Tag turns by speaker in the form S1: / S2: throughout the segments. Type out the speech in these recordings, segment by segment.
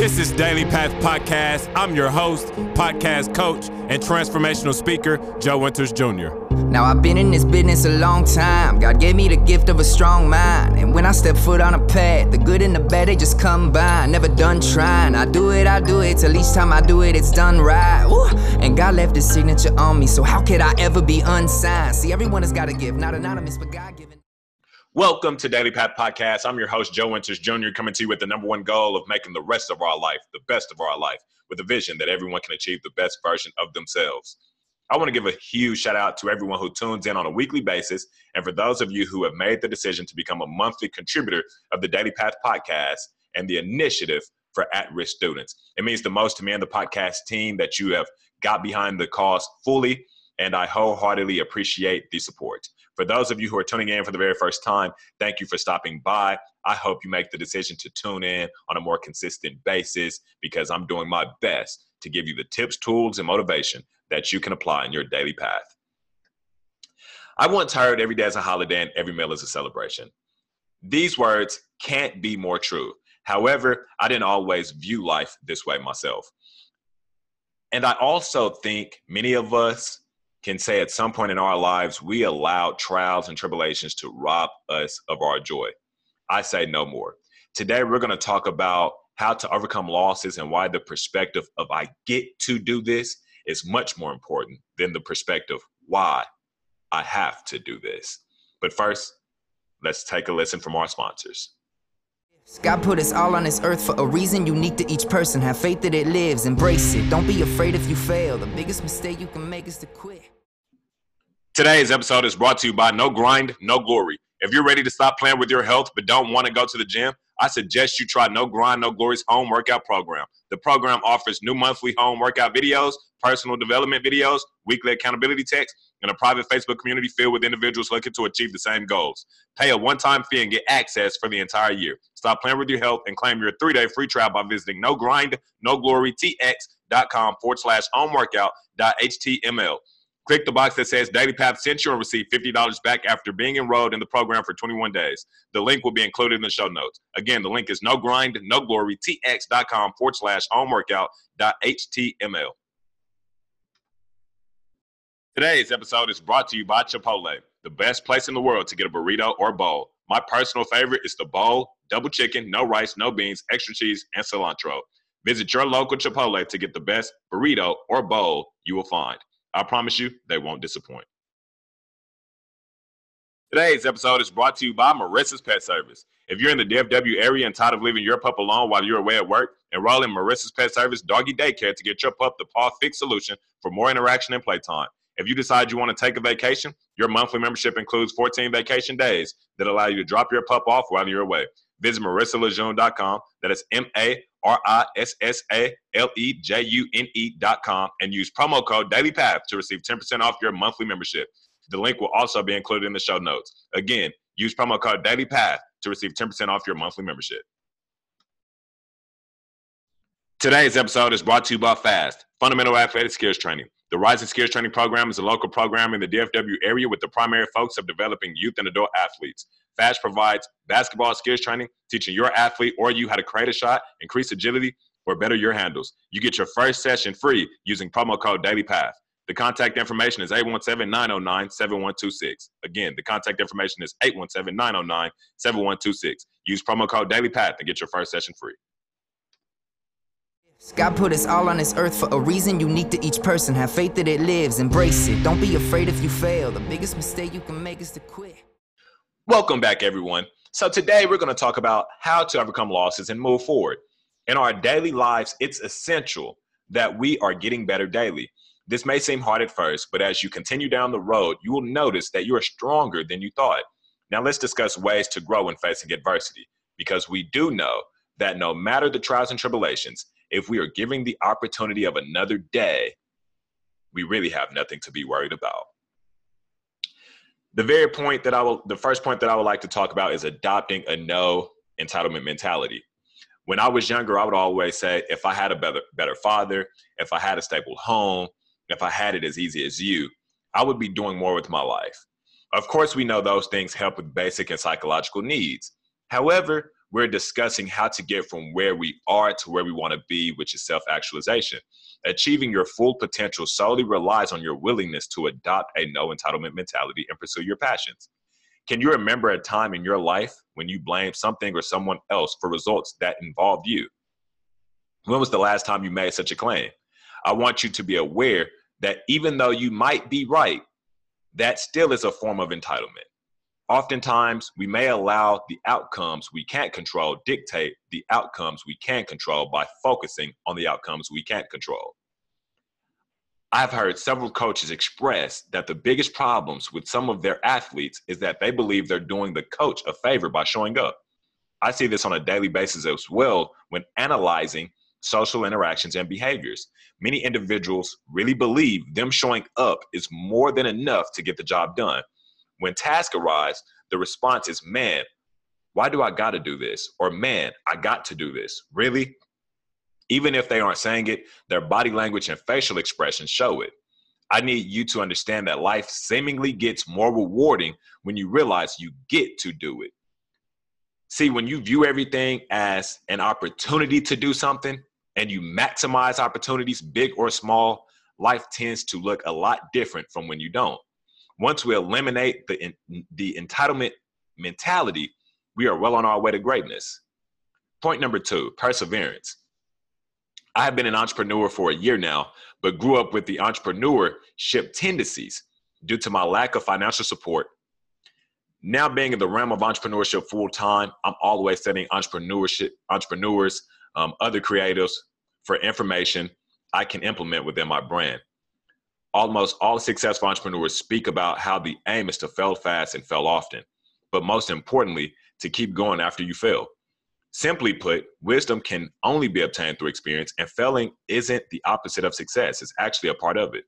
S1: This is Daily Path Podcast. I'm your host, podcast coach, and transformational speaker, Joe Winters Jr.
S2: Now I've been in this business a long time. God gave me the gift of a strong mind. And when I step foot on a path, the good and the bad, they just come by. Never done trying. I do it, I do it. Till each time I do it, it's done right. Ooh. And God left his signature on me. So how could I ever be unsigned? See, everyone has got a gift, not anonymous, but God given.
S3: Welcome to Daily Path Podcast. I'm your host, Joe Winters Jr., coming to you with the number one goal of making the rest of our life the best of our life with a vision that everyone can achieve the best version of themselves. I want to give a huge shout out to everyone who tunes in on a weekly basis, and for those of you who have made the decision to become a monthly contributor of the Daily Path Podcast and the initiative for at risk students. It means the most to me and the podcast team that you have got behind the cause fully, and I wholeheartedly appreciate the support. For those of you who are tuning in for the very first time, thank you for stopping by. I hope you make the decision to tune in on a more consistent basis because I'm doing my best to give you the tips, tools, and motivation that you can apply in your daily path. I once heard every day is a holiday and every meal is a celebration. These words can't be more true. However, I didn't always view life this way myself. And I also think many of us can say at some point in our lives, we allowed trials and tribulations to rob us of our joy. I say no more. Today, we're going to talk about how to overcome losses and why the perspective of I get to do this is much more important than the perspective why I have to do this. But first, let's take a listen from our sponsors.
S2: God put us all on this earth for a reason unique to each person. Have faith that it lives, embrace it. Don't be afraid if you fail. The biggest mistake you can make is to quit.
S3: Today's episode is brought to you by No Grind, No Glory. If you're ready to stop playing with your health but don't want to go to the gym, I suggest you try No Grind, No Glory's home workout program. The program offers new monthly home workout videos, personal development videos, weekly accountability texts, and a private Facebook community filled with individuals looking to achieve the same goals. Pay a one time fee and get access for the entire year. Stop playing with your health and claim your three day free trial by visiting no grind, no glory, tx.com forward slash home workout.html. Click the box that says Daily Path sent you and receive $50 back after being enrolled in the program for 21 days. The link will be included in the show notes. Again, the link is no grind, no glory, tx.com forward slash home html. Today's episode is brought to you by Chipotle, the best place in the world to get a burrito or bowl. My personal favorite is the bowl, double chicken, no rice, no beans, extra cheese, and cilantro. Visit your local Chipotle to get the best burrito or bowl you will find. I promise you, they won't disappoint. Today's episode is brought to you by Marissa's Pet Service. If you're in the DFW area and tired of leaving your pup alone while you're away at work, enroll in Marissa's Pet Service Doggy Daycare to get your pup the paw fix solution for more interaction and playtime. If you decide you want to take a vacation, your monthly membership includes 14 vacation days that allow you to drop your pup off while you're away. Visit marissalejune.com. That is M A R I S S A L E J U N E.com and use promo code DailyPath to receive 10% off your monthly membership. The link will also be included in the show notes. Again, use promo code DailyPath to receive 10% off your monthly membership. Today's episode is brought to you by FAST, Fundamental Athletic Skills Training. The Rising Skills Training Program is a local program in the DFW area with the primary focus of developing youth and adult athletes. FAST provides basketball skills training, teaching your athlete or you how to create a shot, increase agility, or better your handles. You get your first session free using promo code DailyPath. The contact information is 817-909-7126. Again, the contact information is 817-909-7126. Use promo code DailyPath and get your first session free.
S2: God put us all on this earth for a reason unique to each person. Have faith that it lives, embrace it. Don't be afraid if you fail. The biggest mistake you can make is to quit.
S3: Welcome back, everyone. So, today we're going to talk about how to overcome losses and move forward. In our daily lives, it's essential that we are getting better daily. This may seem hard at first, but as you continue down the road, you will notice that you are stronger than you thought. Now, let's discuss ways to grow when facing adversity, because we do know that no matter the trials and tribulations, if we are giving the opportunity of another day, we really have nothing to be worried about. The very point that I will, the first point that I would like to talk about is adopting a no entitlement mentality. When I was younger, I would always say, if I had a better, better father, if I had a stable home, if I had it as easy as you, I would be doing more with my life. Of course, we know those things help with basic and psychological needs. However, we're discussing how to get from where we are to where we want to be, which is self actualization. Achieving your full potential solely relies on your willingness to adopt a no entitlement mentality and pursue your passions. Can you remember a time in your life when you blamed something or someone else for results that involved you? When was the last time you made such a claim? I want you to be aware that even though you might be right, that still is a form of entitlement. Oftentimes, we may allow the outcomes we can't control dictate the outcomes we can control by focusing on the outcomes we can't control. I've heard several coaches express that the biggest problems with some of their athletes is that they believe they're doing the coach a favor by showing up. I see this on a daily basis as well when analyzing social interactions and behaviors. Many individuals really believe them showing up is more than enough to get the job done when tasks arise, the response is, man, why do I got to do this? Or, man, I got to do this. Really? Even if they aren't saying it, their body language and facial expressions show it. I need you to understand that life seemingly gets more rewarding when you realize you get to do it. See, when you view everything as an opportunity to do something and you maximize opportunities, big or small, life tends to look a lot different from when you don't. Once we eliminate the, the entitlement mentality, we are well on our way to greatness. Point number two perseverance. I have been an entrepreneur for a year now, but grew up with the entrepreneurship tendencies due to my lack of financial support. Now, being in the realm of entrepreneurship full time, I'm always setting entrepreneurship entrepreneurs, um, other creatives for information I can implement within my brand almost all successful entrepreneurs speak about how the aim is to fail fast and fail often, but most importantly, to keep going after you fail. Simply put, wisdom can only be obtained through experience, and failing isn't the opposite of success, it's actually a part of it.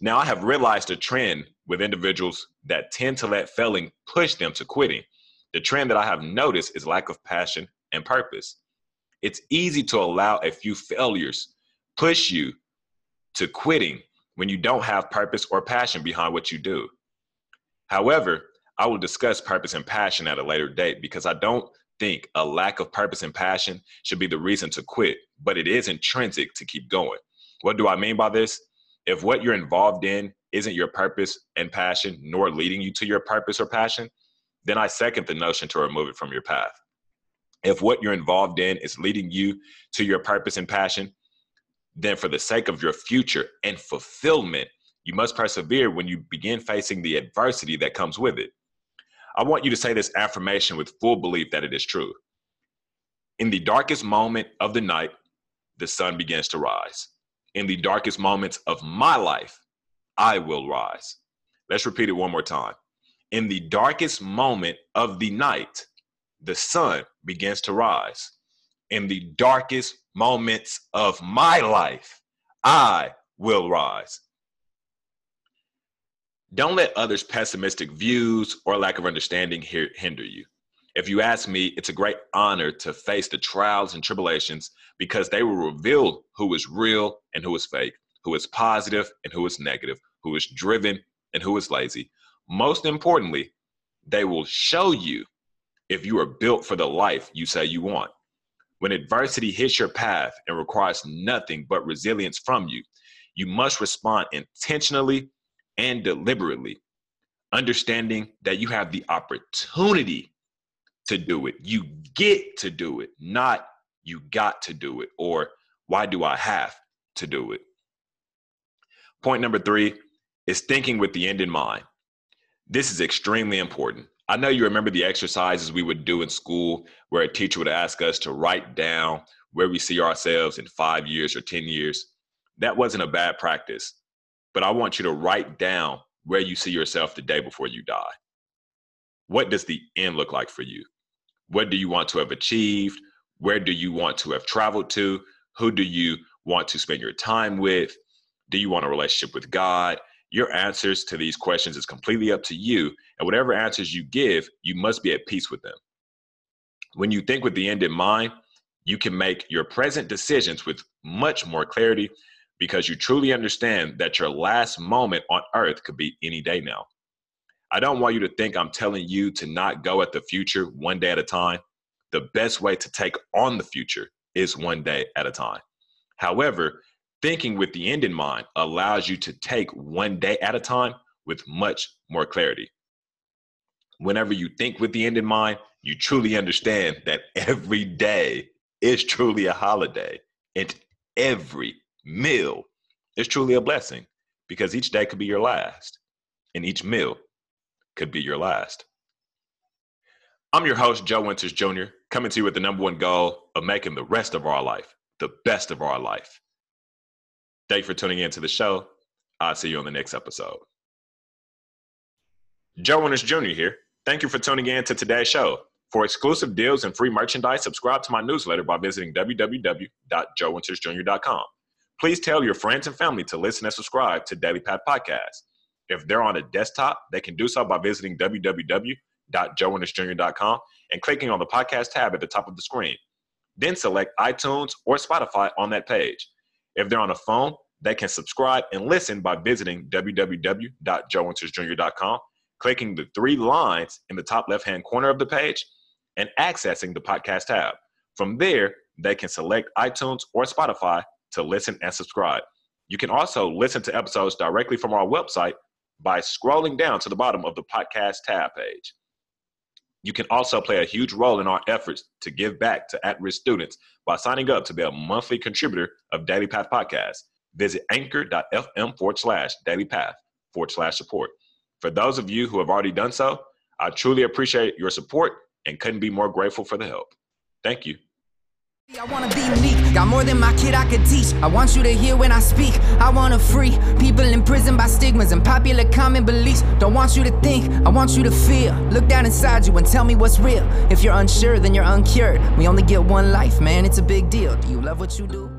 S3: Now, I have realized a trend with individuals that tend to let failing push them to quitting. The trend that I have noticed is lack of passion and purpose. It's easy to allow a few failures push you to quitting when you don't have purpose or passion behind what you do. However, I will discuss purpose and passion at a later date because I don't think a lack of purpose and passion should be the reason to quit, but it is intrinsic to keep going. What do I mean by this? If what you're involved in isn't your purpose and passion, nor leading you to your purpose or passion, then I second the notion to remove it from your path. If what you're involved in is leading you to your purpose and passion, then for the sake of your future and fulfillment, you must persevere when you begin facing the adversity that comes with it. I want you to say this affirmation with full belief that it is true. In the darkest moment of the night, the sun begins to rise. In the darkest moments of my life, I will rise. Let's repeat it one more time. In the darkest moment of the night, the sun begins to rise in the darkest moments of my life, I will rise. Don't let others' pessimistic views or lack of understanding hinder you. If you ask me, it's a great honor to face the trials and tribulations because they will reveal who is real and who is fake, who is positive and who is negative, who is driven and who is lazy. Most importantly, they will show you if you are built for the life you say you want. When adversity hits your path and requires nothing but resilience from you, you must respond intentionally and deliberately, understanding that you have the opportunity to do it. You get to do it, not you got to do it, or why do I have to do it? Point number three is thinking with the end in mind. This is extremely important. I know you remember the exercises we would do in school where a teacher would ask us to write down where we see ourselves in five years or 10 years. That wasn't a bad practice, but I want you to write down where you see yourself the day before you die. What does the end look like for you? What do you want to have achieved? Where do you want to have traveled to? Who do you want to spend your time with? Do you want a relationship with God? Your answers to these questions is completely up to you. And whatever answers you give, you must be at peace with them. When you think with the end in mind, you can make your present decisions with much more clarity because you truly understand that your last moment on earth could be any day now. I don't want you to think I'm telling you to not go at the future one day at a time. The best way to take on the future is one day at a time. However, thinking with the end in mind allows you to take one day at a time with much more clarity. Whenever you think with the end in mind, you truly understand that every day is truly a holiday and every meal is truly a blessing because each day could be your last and each meal could be your last. I'm your host, Joe Winters Jr., coming to you with the number one goal of making the rest of our life the best of our life. Thank you for tuning in to the show. I'll see you on the next episode. Joe Winters Jr. here. Thank you for tuning in to today's show. For exclusive deals and free merchandise, subscribe to my newsletter by visiting www.joewintersjr.com. Please tell your friends and family to listen and subscribe to Daily Path Podcast. If they're on a desktop, they can do so by visiting www.joewintersjr.com and clicking on the podcast tab at the top of the screen. Then select iTunes or Spotify on that page. If they're on a phone, they can subscribe and listen by visiting www.joewintersjr.com, clicking the three lines in the top left hand corner of the page, and accessing the podcast tab. From there, they can select iTunes or Spotify to listen and subscribe. You can also listen to episodes directly from our website by scrolling down to the bottom of the podcast tab page. You can also play a huge role in our efforts to give back to at risk students by signing up to be a monthly contributor of Daily Path Podcast. Visit anchor.fm forward slash daily path forward slash support. For those of you who have already done so, I truly appreciate your support and couldn't be more grateful for the help. Thank you.
S2: I wanna be unique, got more than my kid I could teach. I want you to hear when I speak. I wanna free people imprisoned by stigmas and popular common beliefs. Don't want you to think, I want you to feel. Look down inside you and tell me what's real. If you're unsure, then you're uncured. We only get one life, man, it's a big deal. Do you love what you do?